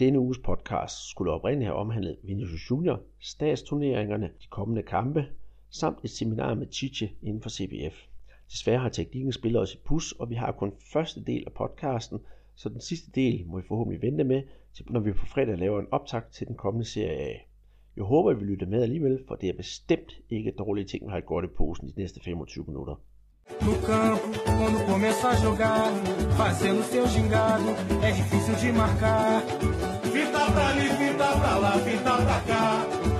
Denne uges podcast skulle oprindeligt have omhandlet Vinicius Junior, statsturneringerne, de kommende kampe, samt et seminar med Chiche inden for CBF. Desværre har teknikken spillet os i pus, og vi har kun første del af podcasten, så den sidste del må I forhåbentlig vente med, når vi på fredag laver en optakt til den kommende serie af. Jeg håber, I vil lytte med alligevel, for det er bestemt ikke dårlige ting, vi har godt i posen de næste 25 minutter. No campo, quando começa a jogar, fazendo seu gingado, é difícil de marcar. Fita pra ali, fita pra lá, fita pra cá,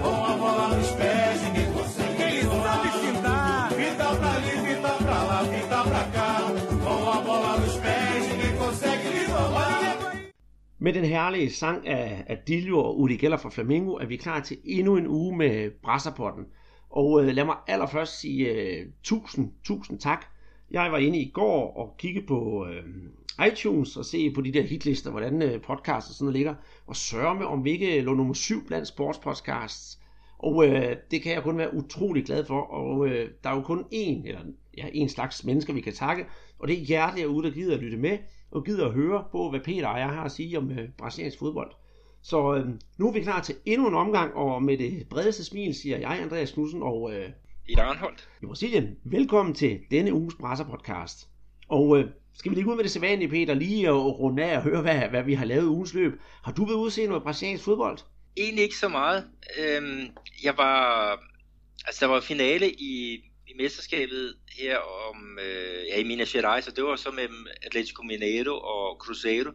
com a bola nos pés, ninguém consegue. Ele sabe fintar. Fita pra ali, fita pra lá, fita pra cá, com a bola nos pés, ninguém consegue roubar. Med den herlige sang af, af Dilio og Udi Geller fra Flamingo er vi klar til endnu en uge med Brasserpotten. Og øh, lad mig allerførst sige øh, tusind, tusind tak. Jeg var inde i går og kiggede på øh, iTunes og se på de der hitlister, hvordan øh, podcasts og sådan noget ligger, og sørge med, om vi ikke lå nummer syv blandt sportspodcasts. Og øh, det kan jeg kun være utrolig glad for, og øh, der er jo kun én, eller ja, en slags mennesker, vi kan takke, og det er jer derude, der gider at lytte med, og gider at høre på, hvad Peter og jeg har at sige om øh, brasiliansk fodbold. Så øh, nu er vi klar til endnu en omgang, og med det bredeste smil siger jeg, Andreas Knudsen og øh, i Arnholdt i Brasilien. Velkommen til denne uges Brasser podcast. Og øh, skal vi lige ud med det sædvanlige, Peter, lige og runde af og høre, hvad, hvad vi har lavet ugens løb. Har du været ude se noget brasiliansk fodbold? Egentlig ikke så meget. Øhm, jeg var, altså der var finale i, i mesterskabet her om, øh, ja, i Minas Gerais, og det var så mellem Atletico Mineiro og Cruzeiro.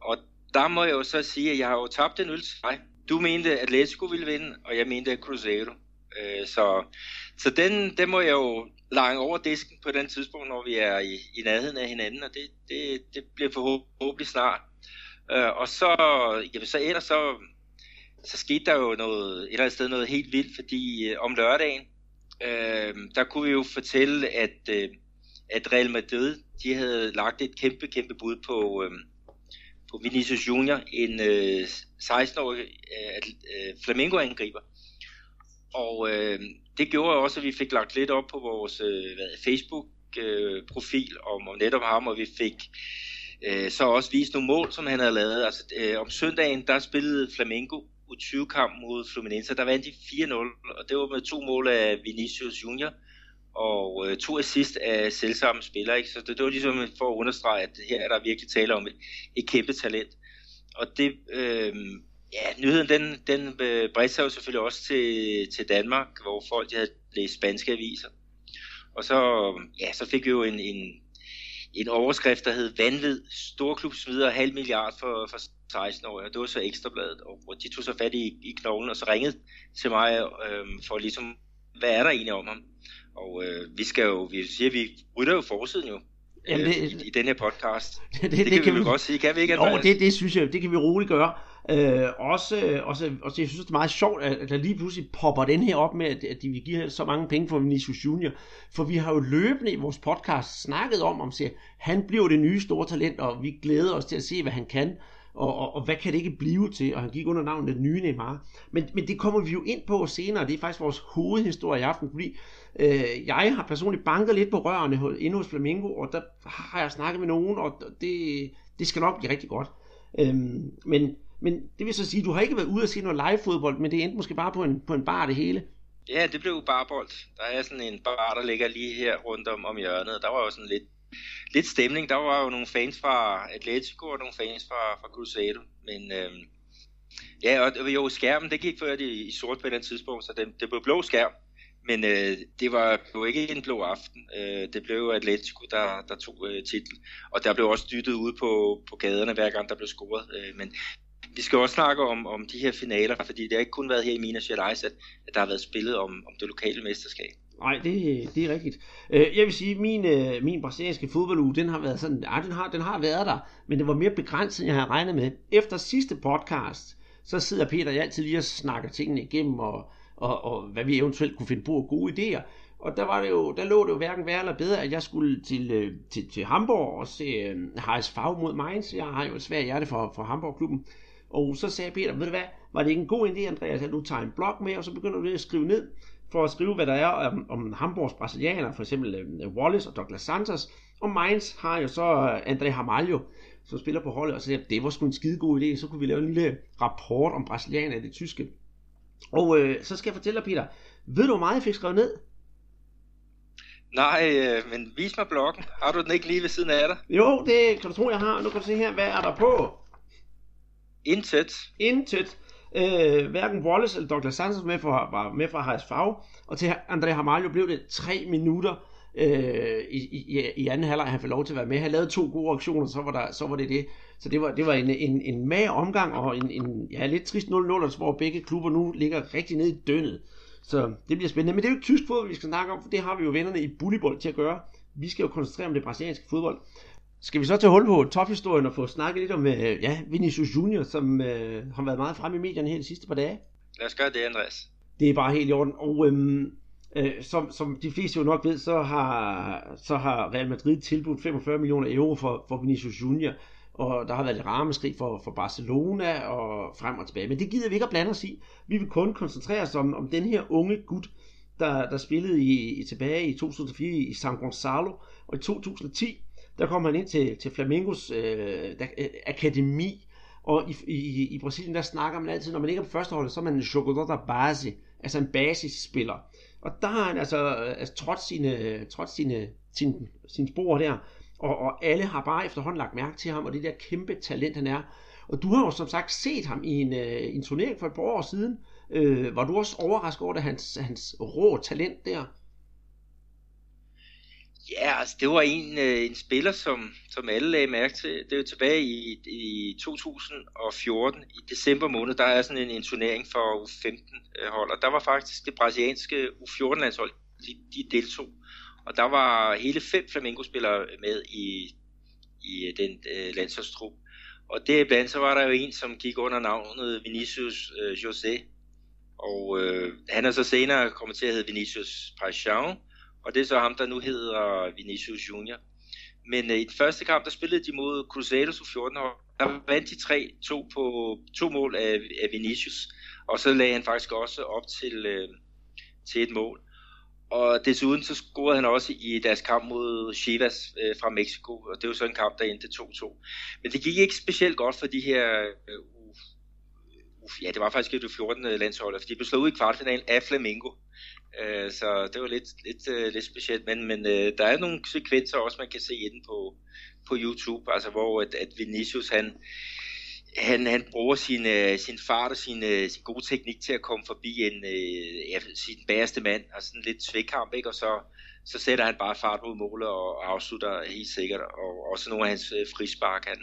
Og der må jeg jo så sige, at jeg har jo tabt en øl til dig. Du mente, at Atletico ville vinde, og jeg mente, at Cruzeiro. Øh, så så den, den må jeg jo lange over disken på den tidspunkt, når vi er i, i nærheden af hinanden, og det, det, det bliver forhåbentlig snart. Øh, og så, jamen, så ellers så, så skete der jo noget, et eller andet sted noget helt vildt, fordi øh, om lørdagen, øh, der kunne vi jo fortælle, at, øh, at Real Madrid, de havde lagt et kæmpe, kæmpe bud på, øh, på Vinicius Junior, en øh, 16-årig øh, øh, flamingo-angriber. Og øh, det gjorde også, at vi fik lagt lidt op på vores øh, Facebook-profil øh, om, om netop ham, og vi fik øh, så også vist nogle mål, som han havde lavet. Altså, øh, om søndagen, der spillede Flamengo U20-kamp mod Fluminense, der vandt de 4-0, og det var med to mål af Vinicius Junior, og øh, to assist af selvsamme spillere. Ikke? Så det, det var ligesom for at understrege, at her er der virkelig tale om et, et kæmpe talent. Og det, øh, ja, nyheden den, den øh, bredte sig jo selvfølgelig også til, til Danmark, hvor folk de havde læst spanske aviser. Og så, ja, så fik vi jo en, en, en overskrift, der hed Vanvid, Storklub smider halv milliard for, for 16 år, og det var så ekstrabladet, og de tog så fat i, i knoglen, og så ringede til mig øh, for ligesom, hvad er der egentlig om ham? Og øh, vi skal jo, vi siger, vi rytter jo forsiden jo, Jamen det, i, i den her podcast. Det, det, det, det kan, vi, vi godt sige, kan vi ikke? Jo, det, det synes jeg, det kan vi roligt gøre. Øh, også, også, også, jeg synes, det er meget sjovt, at der lige pludselig popper den her op med, at, at de vil give så mange penge for Vinicius Junior. For vi har jo løbende i vores podcast snakket om, om siger, han bliver det nye store talent, og vi glæder os til at se, hvad han kan. Og, og, og hvad kan det ikke blive til? Og han gik under navnet den nye Neymar. Men, men det kommer vi jo ind på senere, det er faktisk vores hovedhistorie i aften, fordi øh, jeg har personligt banket lidt på rørene inde hos Flamingo, og der har jeg snakket med nogen, og det, det skal nok blive rigtig godt. Øhm, men men det vil så sige, at du har ikke været ude at se noget live-fodbold, men det endte måske bare på en, på en bar det hele. Ja, det blev barbold. Der er sådan en bar, der ligger lige her rundt om, om hjørnet. Der var jo sådan lidt, lidt stemning. Der var jo nogle fans fra Atletico og nogle fans fra, fra Cruzeiro. Men øhm, ja, og jo, skærmen, det gik før det i sort på den tidspunkt, så det, det blev blå skærm. Men øh, det var jo ikke en blå aften. Øh, det blev Atletico, der, der tog øh, titlen. Og der blev også dyttet ude på, på gaderne, hver gang der blev scoret. Øh, men vi skal også snakke om, om de her finaler, fordi det har ikke kun været her i Minas Gerais, at, at der har været spillet om, om det lokale mesterskab. Nej, det, det er rigtigt. Øh, jeg vil sige, at min, øh, min brasilianske fodbolduge, den har været sådan, ah, den har, den har været der, men det var mere begrænset, end jeg havde regnet med. Efter sidste podcast, så sidder Peter jeg altid lige og snakker tingene igennem, og, og, og hvad vi eventuelt kunne finde på gode idéer. Og der, var det jo, der lå det jo hverken værre eller bedre, at jeg skulle til, øh, til, til Hamburg og se HSV mod Mainz. Jeg har jo et svært hjerte for, for Hamburg-klubben. Og så sagde Peter, ved du hvad, var det ikke en god idé, Andreas, at du tager en blog med, og så begynder du at skrive ned, for at skrive, hvad der er om, om Hamburgs brasilianer, for eksempel uh, Wallace og Douglas Santos. Og Mainz har jo så uh, André Hamaljo, som spiller på holdet, og så siger, det var sgu en skide god idé, så kunne vi lave en lille rapport om brasilianer i det tyske. Og øh, så skal jeg fortælle dig, Peter, ved du, hvor meget jeg fik skrevet ned? Nej, øh, men vis mig bloggen. Har du den ikke lige ved siden af dig? Jo, det kan du tro, jeg har. Nu kan du se her, hvad er der på? Intet. Intet. Øh, hverken Wallace eller Douglas Santos med for, var med fra HSV, og til André Hamaljo blev det tre minutter øh, i, i, i anden halvleg, han fik lov til at være med. Han lavede to gode aktioner, så var, der, så var det det. Så det var, det var en, en, en mag omgang, og en, en ja, lidt trist 0-0, hvor begge klubber nu ligger rigtig ned i dønnet. Så det bliver spændende. Men det er jo ikke tysk fodbold, vi skal snakke om, for det har vi jo vennerne i Bullybold til at gøre. Vi skal jo koncentrere om det brasilianske fodbold. Skal vi så til hul på tophistorien og få snakket lidt om øh, ja, Vinicius Junior, som øh, har været meget fremme i medierne her de sidste par dage? Lad os gøre det, Andreas. Det er bare helt i orden. Og øhm, øh, som, som de fleste jo nok ved, så har, så har Real Madrid tilbudt 45 millioner euro for, for Vinicius Junior og der har været et rammeskrig for, for Barcelona og frem og tilbage. Men det gider vi ikke at blande os i. Vi vil kun koncentrere os om, om den her unge gut, der, der spillede i, i, tilbage i 2004 i San Gonzalo, og i 2010, der kom han ind til, til Flamingos øh, der, øh, akademi, og i, i, i Brasilien, der snakker man altid, når man ikke er på førsteholdet, så er man en jogador base, altså en basisspiller. Og der har han altså, øh, altså trods sine, trods sine, sine, sine spor der, og, og alle har bare efterhånden lagt mærke til ham, og det der kæmpe talent han er. Og du har jo som sagt set ham i en, øh, en turnering for et par år siden. øh, var du også overrasket over det, hans, hans rå talent der? Ja, altså det var en, øh, en spiller, som, som alle lagde mærke til. Det er jo tilbage i, i 2014, i december måned, der er sådan en, en turnering for U15-hold, og der var faktisk det brasilianske U14-landshold, de, de deltog. Og der var hele fem Flamengo-spillere med i, i øh, den øh, landsholdstrup. Og deriblandt så var der jo en, som gik under navnet Vinicius øh, José. Og øh, han er så senere kommet til at hedde Vinicius Paixão. Og det er så ham, der nu hedder Vinicius Junior. Men øh, i den første kamp, der spillede de mod Cruzeiro 14 år. Der vandt de 3 to på to mål af, af Vinicius. Og så lagde han faktisk også op til, øh, til et mål. Og desuden så scorede han også i deres kamp mod Chivas øh, fra Mexico, og det var så en kamp, der endte 2-2. Men det gik ikke specielt godt for de her, øh, ja det var faktisk et 14 landshold, for de blev slået ud i kvartfinalen af Flamengo. Øh, så det var lidt, lidt, øh, lidt specielt, men, men øh, der er nogle sekvenser også, man kan se inde på, på YouTube, altså hvor at, at Vinicius han, han, han bruger sin, øh, sin fart og sin, øh, sin gode teknik til at komme forbi en, uh, ja, sin bæreste mand, og sådan lidt svækkamp, ikke? og så, så sætter han bare fart mod målet og afslutter helt sikkert, og også nogle af hans øh, frispark, han,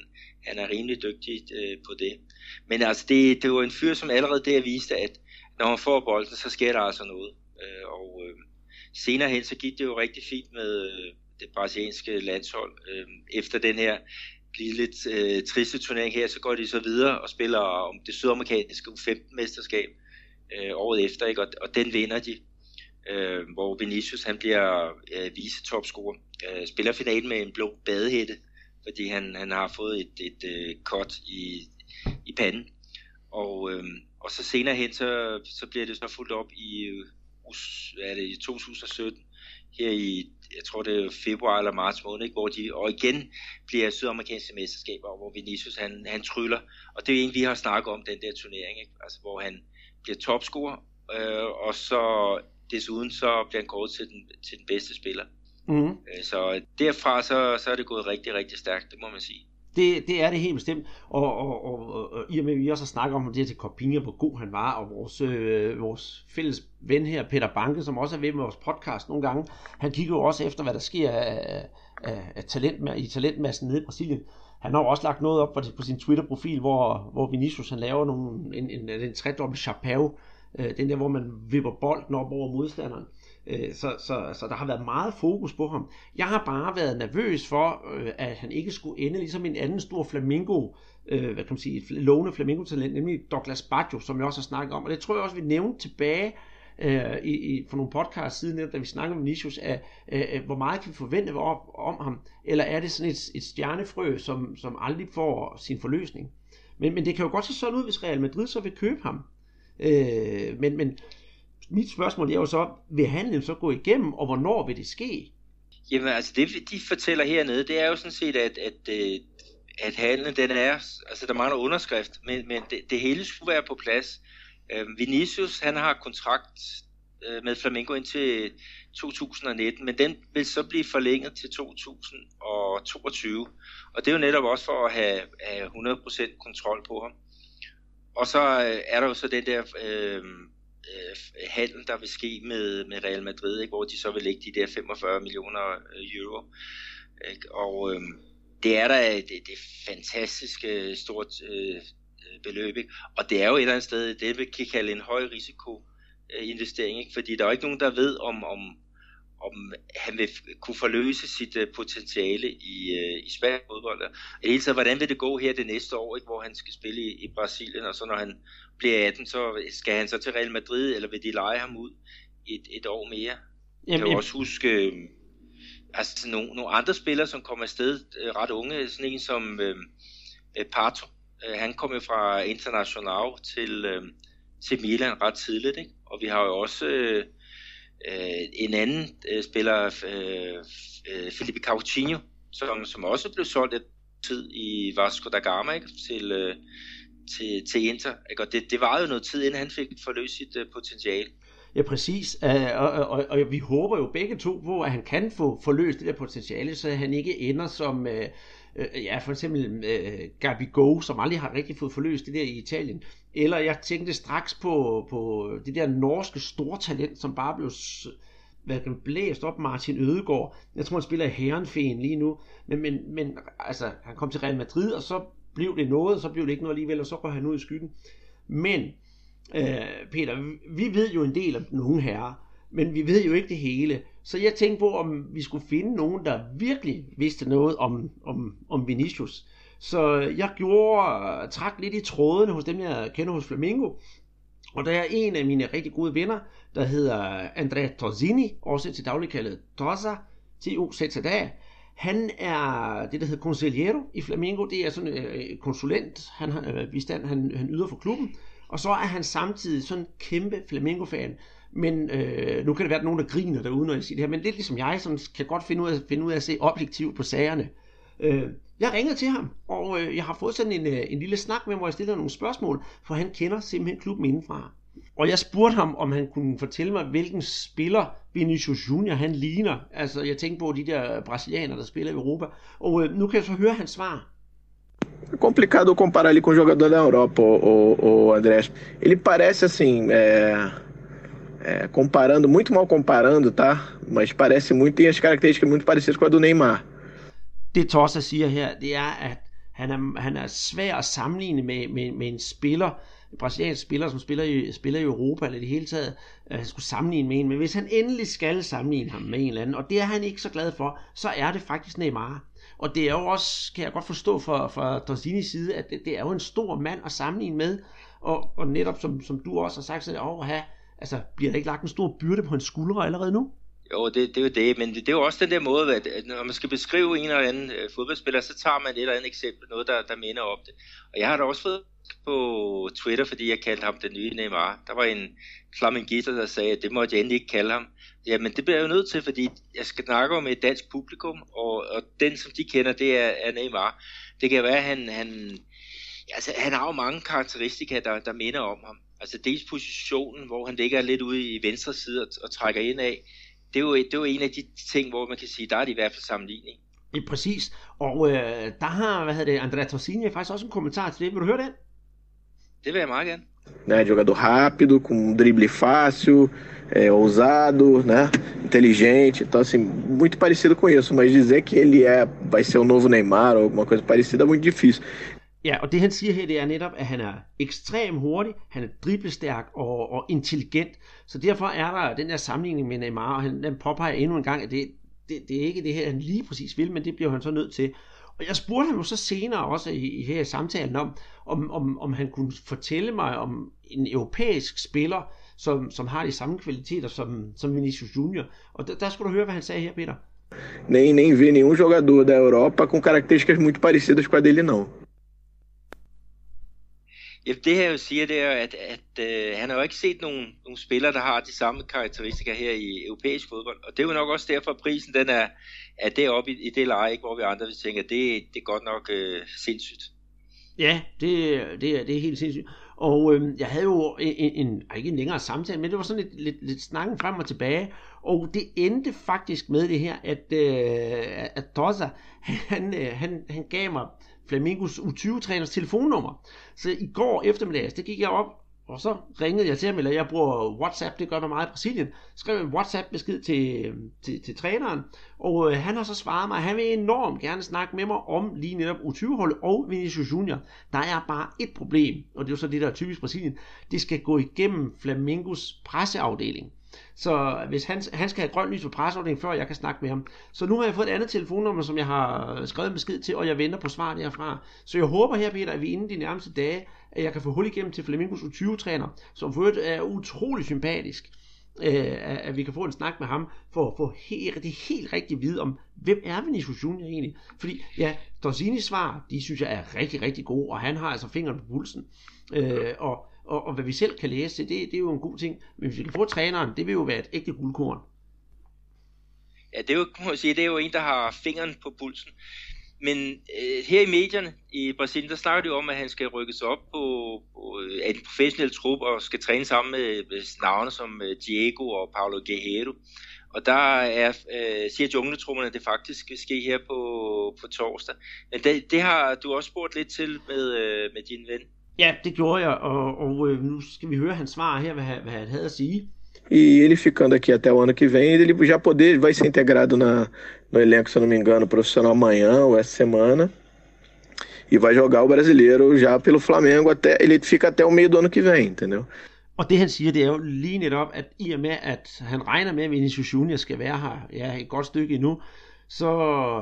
han er rimelig dygtig øh, på det. Men altså, det, det var en fyr, som allerede der viste, at når han får bolden, så sker der altså noget. Øh, og senere hen, så gik det jo rigtig fint med det brasilianske landshold, efter den her blive lidt øh, triste turnering her, så går de så videre og spiller om det sydamerikanske U15-mesterskab øh, året efter, ikke? Og, og den vinder de, øh, hvor Vinicius han bliver øh, visetopscorer. øh, spiller finalen med en blå badehætte, fordi han, han har fået et, et øh, cut i, i panden. Og, øh, og så senere hen, så, så bliver det så fuldt op i, øh, er det, i 2017, her i, jeg tror det er februar eller marts måned, ikke? hvor de, og igen bliver sydamerikanske mesterskaber, hvor Vinicius han, han tryller, og det er en, vi har snakket om, den der turnering, ikke? Altså, hvor han bliver topscorer, øh, og så desuden så bliver han kåret til den, til den bedste spiller. Mm. Øh, så derfra så, så er det gået rigtig, rigtig stærkt, det må man sige. Det, det er det helt bestemt. Og, og, og, og, og i og med, at vi også har snakket om det her til Corpinha, hvor god han var, og vores, øh, vores fælles ven her, Peter Banke, som også er ved med vores podcast nogle gange, han kigger jo også efter, hvad der sker af, af, af talent, i talentmassen nede i Brasilien. Han har jo også lagt noget op på, på sin Twitter-profil, hvor, hvor Vinicius han laver nogle, en, en, en, en tredobbelt chapéu, øh, den der, hvor man vipper bolden op over modstanderen. Øh, så, så, så der har været meget fokus på ham. Jeg har bare været nervøs for, øh, at han ikke skulle ende ligesom en anden stor flamingo, øh, hvad kan man sige, et lovende flamingo-talent, nemlig Douglas Baggio, som jeg også har snakket om. Og det tror jeg også, vi nævnte tilbage øh, i, i, for nogle podcasts siden, da vi snakkede med Vinicius, at, øh, hvor meget kan vi forvente om, om ham, eller er det sådan et, et stjernefrø, som, som aldrig får sin forløsning. Men, men det kan jo godt se sådan ud, hvis Real Madrid så vil købe ham. Øh, men, men mit spørgsmål er jo så, vil handlen så gå igennem, og hvornår vil det ske? Jamen altså det, de fortæller hernede, det er jo sådan set, at, at, øh, at handlen den er, altså der mangler underskrift, men, men det, det hele skulle være på plads. Øh, Vinicius, han har kontrakt øh, med Flamengo indtil 2019, men den vil så blive forlænget til 2022. Og det er jo netop også for at have, have 100% kontrol på ham. Og så øh, er der jo så den der øh, øh, handel, der vil ske med, med Real Madrid, ikke? hvor de så vil lægge de der 45 millioner øh, euro. Ikke? Og øh, det er da det, det fantastiske øh, stort øh, beløb. Ikke? Og det er jo et eller andet sted, det vi kan kalde en høj risiko øh, investering, ikke? fordi der er jo ikke nogen, der ved, om, om, om han vil kunne forløse sit uh, potentiale i, uh, i spansk fodbold. Og i hele taget, hvordan vil det gå her det næste år, ikke, hvor han skal spille i, i Brasilien, og så når han bliver 18, så skal han så til Real Madrid, eller vil de lege ham ud et, et år mere? Jamen, jeg kan også huske øh, altså, nogle, nogle andre spillere, som kommer afsted øh, ret unge, sådan en som øh, Pato, øh, han kom jo fra International til, øh, til Milan ret tidligt, ikke? og vi har jo også øh, Øh, en anden øh, spiller, øh, øh, Felipe Coutinho, som, som også blev solgt et tid i Vasco da Gama ikke? Til, øh, til, til Inter. Ikke? Og det, det var jo noget tid, inden han fik forløst sit øh, potentiale. Ja, præcis. Øh, og, og, og, og vi håber jo begge to på, at han kan få forløst det der potentiale, så han ikke ender som, øh, øh, ja, for eksempel øh, Gabi Go, som aldrig har rigtig fået forløst det der i Italien. Eller jeg tænkte straks på, på det der norske stortalent, som bare blev hvad kan blæst op Martin Ødegaard. Jeg tror, han spiller i Herrenfeen lige nu. Men, men, men altså, han kom til Real Madrid, og så blev det noget, og så blev det ikke noget alligevel, og så går han ud i skyggen. Men, øh, Peter, vi ved jo en del om nogle herrer, men vi ved jo ikke det hele. Så jeg tænkte på, om vi skulle finde nogen, der virkelig vidste noget om, om, om Vinicius. Så jeg gjorde, øh, trak lidt i trådene hos dem, jeg kender hos Flamingo. Og der er en af mine rigtig gode venner, der hedder Andrea Torzini, også til daglig kaldet Tosa, t o z a Han er det, der hedder consigliero i Flamingo. Det er sådan en øh, konsulent, han har øh, bistand, han, han yder for klubben. Og så er han samtidig sådan en kæmpe Flamingo-fan. Men øh, nu kan det være, at nogen, der griner derude, når jeg siger det her. Men det er ligesom jeg, som kan godt finde ud af, finde ud af at se objektivt på sagerne. Øh, jeg ringede til ham, og øh, jeg har fået sådan en, øh, en lille snak med, hvor jeg stiller nogle spørgsmål, for han kender simpelthen klubben indenfra. Og jeg spurgte ham, om han kunne fortælle mig, hvilken spiller Vinicius Junior han ligner. Altså, jeg tænkte på de der brasilianere, der spiller i Europa. Og øh, nu kan jeg så høre hans svar. É complicado comparar ele com o jogador da Europa, o, o, o Andrés. Ele parece assim, é, é, comparando, muito mal comparando, tá? Mas parece muito, tem as características muito parecidas com a do Neymar. det Tossa siger her, det er, at han er, han er svær at sammenligne med, med, med en spiller, en brasiliansk spiller, som spiller i, spiller i Europa, eller det hele taget, at han skulle sammenligne med en. Men hvis han endelig skal sammenligne ham med en eller anden, og det er han ikke så glad for, så er det faktisk Neymar. Og det er jo også, kan jeg godt forstå fra, fra Torsinis side, at det, det er jo en stor mand at sammenligne med, og, og netop som, som du også har sagt, så er det, have, altså, bliver der ikke lagt en stor byrde på hans skuldre allerede nu? Jo, det, det er jo det, men det, det er jo også den der måde, at når man skal beskrive en eller anden øh, fodboldspiller, så tager man et eller andet eksempel, noget der, der minder om det. Og jeg har da også fået på Twitter, fordi jeg kaldte ham den nye Neymar. Der var en flamingitter, der sagde, at det måtte jeg endelig ikke kalde ham. Jamen det bliver jeg jo nødt til, fordi jeg skal snakke om et dansk publikum, og, og den som de kender, det er, er Neymar. Det kan være, at han, han, altså, han har jo mange karakteristika, der, der minder om ham. Altså dels positionen, hvor han ligger lidt ude i venstre side og, og trækker ind af det er, jo, det er jo en af de ting, hvor man kan sige, der er det i hvert fald sammenligning. Ja, præcis. Og øh, der har, hvad hedder det, Andrea Torsini faktisk også en kommentar til det. Vil du høre den? Det vil jeg meget gerne. Né, jogador rápido, com um drible fácil, é, ousado, né, inteligente, então assim, muito parecido com isso, mas dizer que ele é, vai ser o novo Neymar ou alguma coisa parecida é muito difícil. Ja, og det han siger her, det er netop, at han er ekstrem hurtig, han er driblestærk og, og intelligent. Så derfor er der den der sammenligning med Neymar, og han han påpeger endnu en gang, at det, det, det er ikke det her, han lige præcis vil, men det bliver han så nødt til. Og jeg spurgte ham jo så senere også i, her i samtalen om, om, om, om han kunne fortælle mig om en europæisk spiller, som, som har de samme kvaliteter som, som Vinicius Junior. Og der, der skulle du høre, hvad han sagde her, Peter. Nem, nem vi nenhum jogador da Europa com características muito parecidas com a dele, não. Jamen, det her jo siger, det er, at, at øh, han har jo ikke set nogen, nogen spillere, der har de samme karakteristika her i europæisk fodbold. Og det er jo nok også derfor, at prisen den er, er deroppe i, i det leje, ikke, hvor vi andre vil tænke, at det, det er godt nok øh, sindssygt. Ja, det, det, er, det er helt sindssygt. Og øh, jeg havde jo en, en, ikke en længere samtale, men det var sådan lidt, lidt, lidt snakken frem og tilbage. Og det endte faktisk med det her, at, øh, at Dosa, han, øh, han, han gav mig Flamingos U20-træners telefonnummer. Så i går eftermiddag, altså, det gik jeg op, og så ringede jeg til ham, eller jeg bruger WhatsApp, det gør man meget i Brasilien, skrev en WhatsApp-besked til, øh, til, til træneren, og øh, han har så svaret mig, at han vil enormt gerne snakke med mig om lige netop U20-holdet og Vinicius Junior. Der er bare et problem, og det er jo så det, der er typisk Brasilien. Det skal gå igennem Flamingos presseafdeling. Så hvis han, han skal have grønt lys på presseordningen, før jeg kan snakke med ham. Så nu har jeg fået et andet telefonnummer, som jeg har skrevet en besked til, og jeg venter på svar derfra. Så jeg håber her, Peter, at vi inden de nærmeste dage, at jeg kan få hul igennem til Flamingos U20-træner, som for øvrigt er utrolig sympatisk øh, at vi kan få en snak med ham, for at få helt, det helt rigtige vide om, hvem er Vinicius Junior egentlig? Fordi, ja, Dorsinis svar, de synes jeg er rigtig, rigtig gode, og han har altså fingeren på pulsen. Øh, og og, og hvad vi selv kan læse, det, det er jo en god ting. Men hvis vi kan få træneren, det vil jo være et ægte guldkorn. Ja, det er jo, må sige, det er jo en, der har fingeren på pulsen. Men øh, her i medierne i Brasilien, der snakker de om, at han skal rykkes op på, på en professionel trup og skal træne sammen med, med navne som øh, Diego og Paulo Guerrero. Og der er, øh, siger jungletrummerne, at det faktisk skal ske her på, på torsdag. Men det, det har du også spurgt lidt til med, øh, med din ven. Ja, det gjorde jeg, og, og øh, nu skal vi høre hans svar her, hvad, hvad han havde at sige. E ele ficando aqui até o ano que vem, ele já poder, vai ser integrado na, no elenco, se eu não me engano, profissional amanhã ou essa semana. E vai jogar o brasileiro já pelo Flamengo até. Ele fica até o meio do ano que vem, entendeu? Og det han siger, det er jo lige netop, at i og med, at han regner med, at Vinicius Junior skal være her ja, et godt stykke endnu, så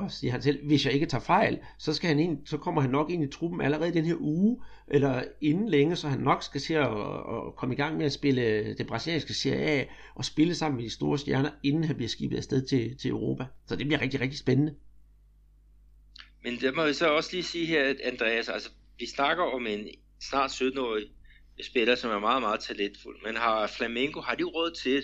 siger han selv, hvis jeg ikke tager fejl, så, skal han ind, så kommer han nok ind i truppen allerede den her uge, eller inden længe, så han nok skal se at, at komme i gang med at spille det brasilianske Serie A, og spille sammen med de store stjerner, inden han bliver skibet afsted til, til Europa. Så det bliver rigtig, rigtig spændende. Men det må jeg så også lige sige her, Andreas, altså vi snakker om en snart 17-årig spiller, som er meget, meget talentfuld, men har Flamengo, har de råd til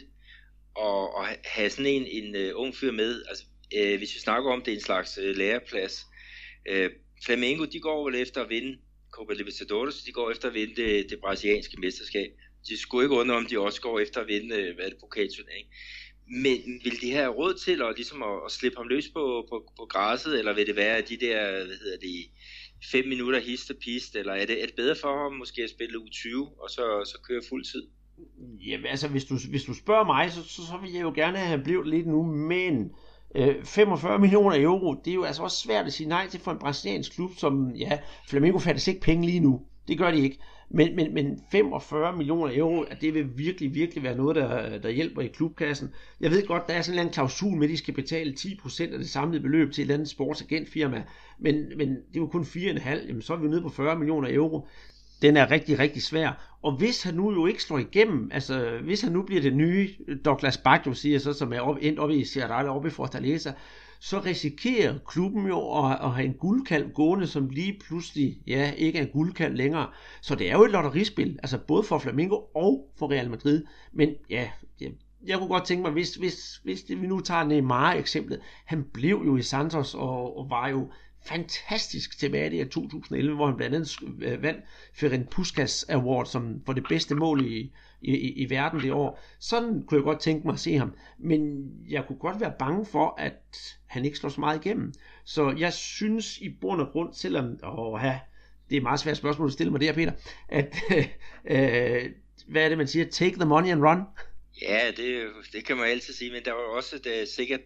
at, at have sådan en, en uh, ung fyr med? Altså uh, hvis vi snakker om, det er en slags uh, læreplads. Uh, Flamengo, de går vel efter at vinde Copa Libertadores, de går efter at vinde det, det brasilianske mesterskab. De skulle ikke undre, om de også går efter at vinde, øh, hvad er det, pokalturnering. Men vil de have råd til at, ligesom at, at slippe ham løs på, på, på græsset, eller vil det være de der, hvad hedder det, fem minutter hist og pist, eller er det, er det bedre for ham måske at spille u 20, og så, så køre fuld tid? Jamen altså, hvis du, hvis du spørger mig, så, så, så vil jeg jo gerne have blevet lidt nu, men øh, millioner euro, det er jo altså også svært at sige nej til for en brasiliansk klub, som, ja, Flamengo fattes ikke penge lige nu. Det gør de ikke. Men, men, men 45 millioner euro, at det vil virkelig, virkelig være noget, der, der hjælper i klubkassen. Jeg ved godt, der er sådan en klausul med, at de skal betale 10% af det samlede beløb til et eller andet sportsagentfirma. Men, men det er jo kun 4,5, jamen så er vi nede på 40 millioner euro den er rigtig, rigtig svær. Og hvis han nu jo ikke slår igennem, altså hvis han nu bliver det nye Douglas Baggio, siger så, som er op, endt oppe i Seattle, oppe i Fortaleza, så risikerer klubben jo at, at have en guldkald gående, som lige pludselig ja, ikke er guldkalv guldkald længere. Så det er jo et lotterispil, altså både for Flamengo og for Real Madrid. Men ja, jeg, jeg kunne godt tænke mig, hvis, hvis, hvis vi nu tager Neymar eksemplet, han blev jo i Santos og, og var jo fantastisk tilbage i 2011, hvor han blandt andet øh, vandt Ferenc Puskas Award som for det bedste mål i, i, i verden det år. Sådan kunne jeg godt tænke mig at se ham. Men jeg kunne godt være bange for, at han ikke slår så meget igennem. Så jeg synes i bund og grund, selvom åh, ja, det er et meget svært spørgsmål at stille mig der, Peter, at øh, hvad er det, man siger? Take the money and run? Ja, det, det kan man altid sige, men der var også det, sikkert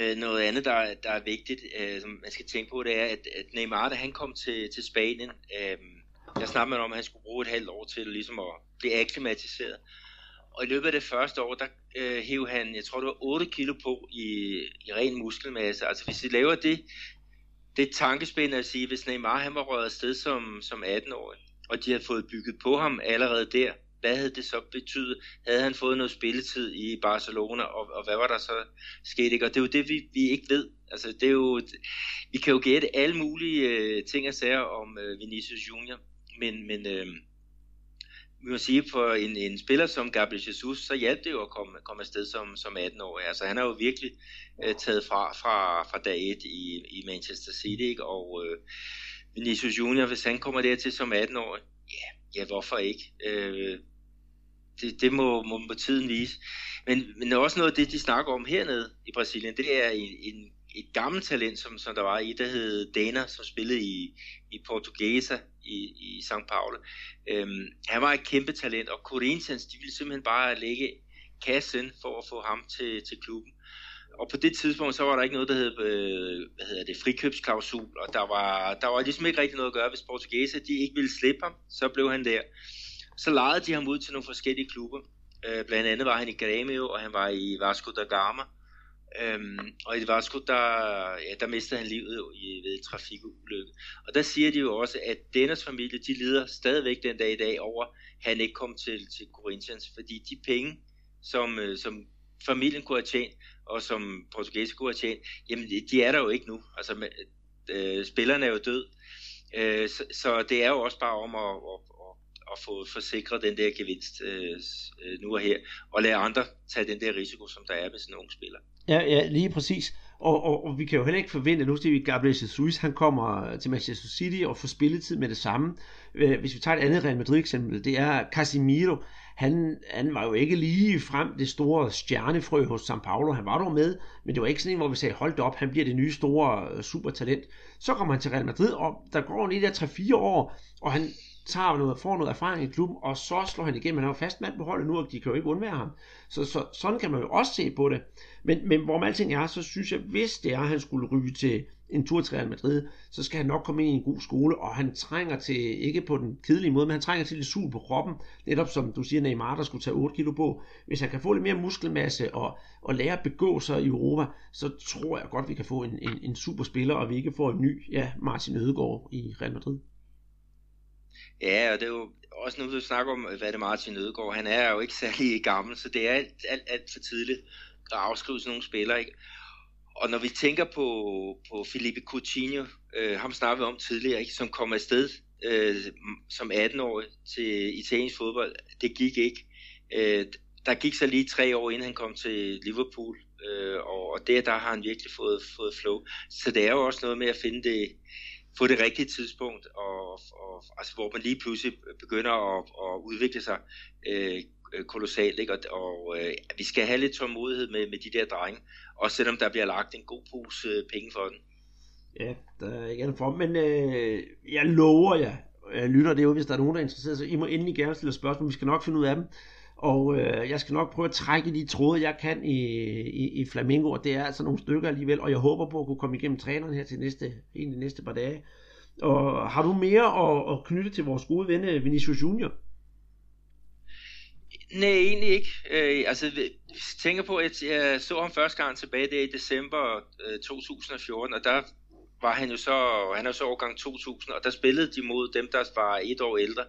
Øh, noget andet, der, der er vigtigt, øh, som man skal tænke på, det er, at, at Neymar, da han kom til, til Spanien, øh, der snakkede man om, at han skulle bruge et halvt år til ligesom at blive akklimatiseret. Og i løbet af det første år, der øh, hæv han, jeg tror det var 8 kilo på i, i ren muskelmasse. Altså hvis vi laver det, det tankespind at sige, hvis Neymar han var røget afsted som, som 18-årig, og de havde fået bygget på ham allerede der, hvad havde det så betydet? Havde han fået noget spilletid i Barcelona, og, og hvad var der så sket? Ikke? Og det er jo det, vi, vi ikke ved. Altså, det er jo, vi kan jo gætte alle mulige øh, ting og sager om øh, Vinicius Junior. men, men øh, vi må sige, for en, en spiller som Gabriel Jesus, så hjalp det jo at komme, komme afsted som, som 18-årig. Altså han har jo virkelig øh, taget fra, fra, fra dag 1 i, i Manchester City, ikke? og øh, Vinicius Junior, hvis han kommer dertil som 18-årig, ja, ja hvorfor ikke? Øh, det, det må, må, må tiden vise. Men, men også noget af det, de snakker om hernede i Brasilien, det er en, en et gammelt talent, som, som der var i, der hed Dana, som spillede i, i Portuguesa i, i São Paulo. Øhm, han var et kæmpe talent, og Corinthians, de ville simpelthen bare lægge kassen for at få ham til, til klubben. Og på det tidspunkt, så var der ikke noget, der hed, øh, hvad hedder det, frikøbsklausul, og der var, der var ligesom ikke rigtig noget at gøre, hvis Portuguesa, de ikke ville slippe ham, så blev han der. Så lejede de ham ud til nogle forskellige klubber. Øh, blandt andet var han i Grêmio, og han var i Vasco da Gama. Øhm, og i Vasco, der, ja, der mistede han livet i, ved trafikulykke. Og der siger de jo også, at Dennis familie, de lider stadigvæk den dag i dag over, at han ikke kom til, til Corinthians, fordi de penge, som, øh, som familien kunne have tjent, og som portugese kunne have tjent, jamen de er der jo ikke nu. Altså, øh, spillerne er jo død. Øh, så, så det er jo også bare om at, at, at få forsikret den der gevinst øh, øh, nu og her, og lade andre tage den der risiko, som der er med sådan nogle spiller. Ja, ja, lige præcis. Og, og, og vi kan jo heller ikke forvente, nu skal vi Gabriel Jesus, han kommer til Manchester City og får spilletid med det samme. Øh, hvis vi tager et andet Real Madrid eksempel, det er Casemiro. Han, han var jo ikke lige frem det store stjernefrø hos San Paulo. Han var dog med, men det var ikke sådan en, hvor vi sagde, hold op, han bliver det nye store øh, supertalent. Så kommer han til Real Madrid, og der går lige der 3-4 år, og han tager noget, får noget erfaring i klubben, og så slår han igennem. Han er jo fast mand på holdet nu, og de kan jo ikke undvære ham. Så, så sådan kan man jo også se på det. Men, men hvor man alting er, så synes jeg, hvis det er, at han skulle ryge til en tur til Real Madrid, så skal han nok komme ind i en god skole, og han trænger til, ikke på den kedelige måde, men han trænger til lidt sul på kroppen, netop som du siger, Neymar, der skulle tage 8 kilo på. Hvis han kan få lidt mere muskelmasse og, og lære at begå sig i Europa, så tror jeg godt, vi kan få en, en, en super spiller, og vi ikke får en ny, ja, Martin Ødegaard i Real Madrid. Ja, og det er jo også nu, du snakker om, hvad det Martin Ødegaard, han er jo ikke særlig gammel, så det er alt, alt, alt for tidligt at afskrive sådan nogle spillere, ikke? Og når vi tænker på, på Felipe Coutinho, øh, ham snakkede vi om tidligere, ikke? som kom afsted øh, som 18-årig til italiensk fodbold, det gik ikke. Øh, der gik så lige tre år, inden han kom til Liverpool, øh, og, og der, der har han virkelig fået, fået flow. Så det er jo også noget med at finde det, få det rigtige tidspunkt, og, og, altså, hvor man lige pludselig begynder at, at udvikle sig øh, kolossalt. Ikke? Og, og øh, vi skal have lidt tålmodighed med, med de der drenge, også selvom der bliver lagt en god pose øh, penge for den. Ja, der er ikke andet for, men øh, jeg lover jer, jeg lytter det jo, hvis der er nogen, der er interesseret, så I må endelig gerne stille spørgsmål, vi skal nok finde ud af dem. Og øh, jeg skal nok prøve at trække de tråde, jeg kan i, i, i Flamingo, og det er altså nogle stykker alligevel, og jeg håber på at kunne komme igennem træneren her til næste, en de næste par dage. Og har du mere at, at knytte til vores gode ven øh, Vinicius Junior? Nej, egentlig ikke. Øh, altså, hvis jeg tænker på, at jeg så ham første gang tilbage der i december øh, 2014, og der var han jo så, han er så årgang 2000, og der spillede de mod dem, der var et år ældre.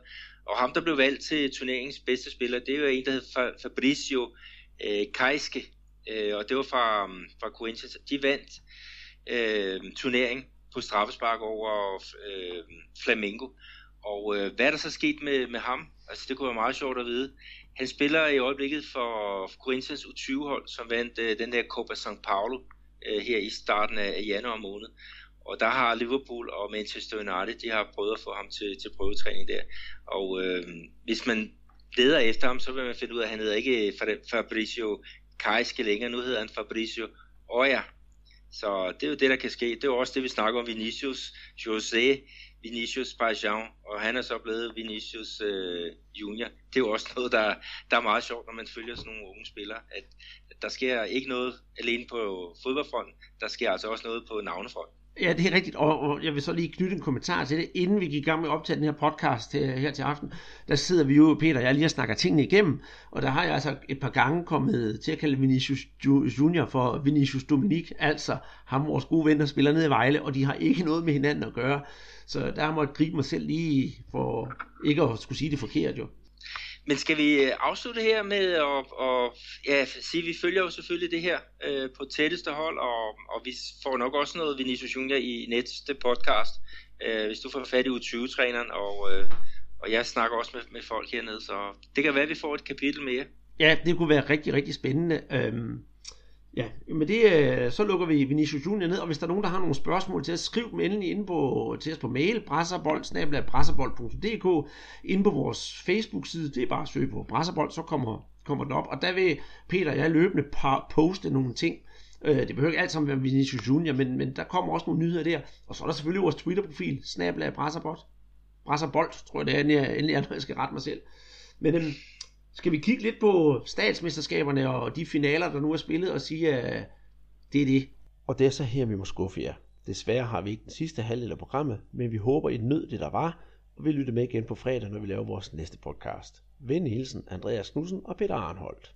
Og ham, der blev valgt til turneringens bedste spiller, det er en, der hed Fabricio øh, Kajske, øh, og det var fra, fra Corinthians. De vandt øh, turneringen, på straffespark over øh, Flamengo. Og øh, hvad er der så sket med, med ham? Altså, det kunne være meget sjovt at vide. Han spiller i øjeblikket for Corinthians U20-hold, som vandt øh, den der Copa São Paulo øh, her i starten af, af januar måned. Og der har Liverpool og Manchester United, de har prøvet at få ham til, til prøvetræning der. Og øh, hvis man leder efter ham, så vil man finde ud af, at han hedder ikke Fabricio Kajske længere, nu hedder han Fabricio Oja. Så det er jo det, der kan ske. Det er jo også det, vi snakker om Vinicius José, Vinicius Pajan, og han er så blevet Vinicius øh, Junior. Det er jo også noget, der, der er meget sjovt, når man følger sådan nogle unge spillere, at, der sker ikke noget alene på fodboldfronten, der sker altså også noget på navnefronten. Ja, det er rigtigt, og, og jeg vil så lige knytte en kommentar til det. Inden vi gik i gang med at optage den her podcast her, her til aften, der sidder vi jo, Peter og jeg, lige og snakker tingene igennem, og der har jeg altså et par gange kommet til at kalde Vinicius Junior for Vinicius Dominik, altså ham vores gode ven, der spiller nede i Vejle, og de har ikke noget med hinanden at gøre. Så der må jeg gribe mig selv lige for ikke at skulle sige det forkert jo. Men skal vi øh, afslutte her med at, og, ja, sige, at vi følger jo selvfølgelig det her øh, på tætteste hold, og, og vi får nok også noget Vinicius Junior i næste podcast, øh, hvis du får fat i U20-træneren og, øh, og jeg snakker også med, med folk hernede, så det kan være, at vi får et kapitel mere. Ja, det kunne være rigtig, rigtig spændende. Øhm, ja, men det, øh, så lukker vi Vinicius Junior ned, og hvis der er nogen, der har nogle spørgsmål til at skrive dem endelig inde på, til os på mail, brasserbold, brasserbold.dk, inde på vores Facebook-side, det er bare at søge på brasserbold, så kommer, kommer den op, og der vil Peter og jeg løbende poste nogle ting, øh, det behøver ikke alt sammen være Vinicius Junior, men, men der kommer også nogle nyheder der. Og så er der selvfølgelig vores Twitter-profil, snablag Brasserbold. Brasserbold, tror jeg det er, endelig er, når jeg skal rette mig selv. Men øhm, skal vi kigge lidt på statsmesterskaberne og de finaler, der nu er spillet, og sige, at det er det. Og det er så her, vi må skuffe jer. Desværre har vi ikke den sidste halvdel af programmet, men vi håber, I nød det, der var, og vi lytter med igen på fredag, når vi laver vores næste podcast. Venlig hilsen, Andreas Knudsen og Peter Arnholdt.